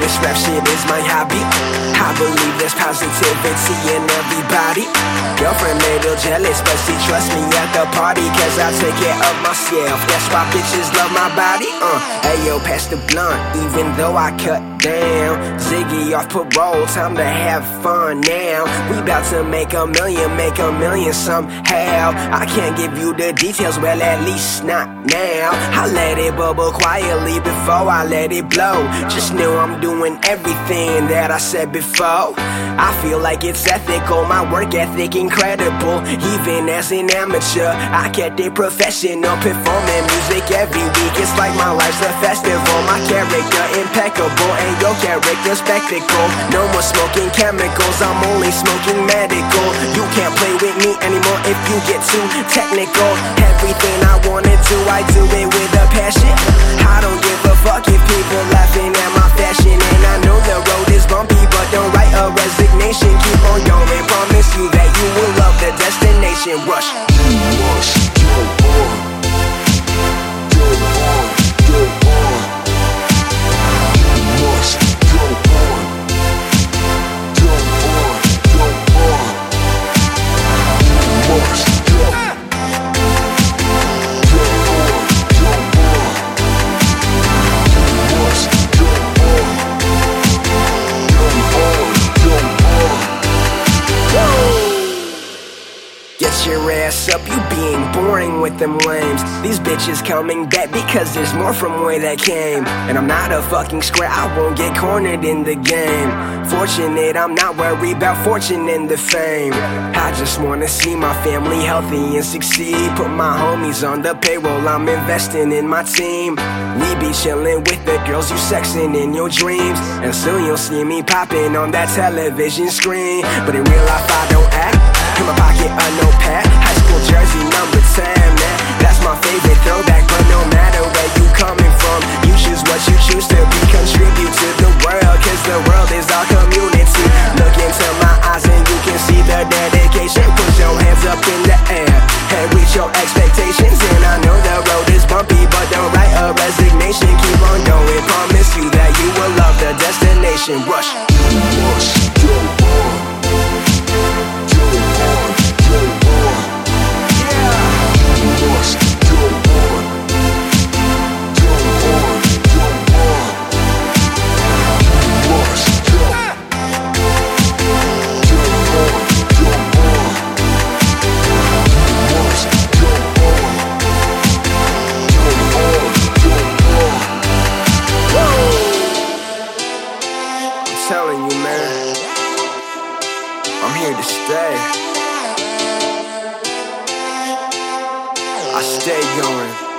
this rap shit is my hobby. I believe there's positivity in everybody. Girlfriend little jealous, but she trusts me at the party. Cause I take care of myself. That's why bitches love my body. Uh, ayo, pass the blunt, even though I cut down. Ziggy off parole, time to have fun now. We bout to make a million, make a million somehow. I can't give you the details, well, at least not now. I let it bubble quietly before I let it blow. Just know I'm doing everything that I said before. I feel like it's ethical, my work ethic incredible. Even as an amateur, I kept it professional, performing music every week. It's like my life's a festival. My character impeccable, and your character spectacle. No more smoking chemicals, I'm only smoking medical. You can't play with me anymore if you get too technical. Everything I wanna do, I do it with a passion. I don't give a fuck if people laughing Rush. Ass up, you being boring with them lames. These bitches coming back because there's more from where they came. And I'm not a fucking square, I won't get cornered in the game. Fortunate, I'm not worried about fortune and the fame. I just wanna see my family healthy and succeed. Put my homies on the payroll, I'm investing in my team. We be chillin' with the girls you sexing in your dreams. And soon you'll see me popping on that television screen. But in real life, I don't act. In my pocket, a notepad. Destination. Rush. Telling you, man. I'm here to stay. I stay going.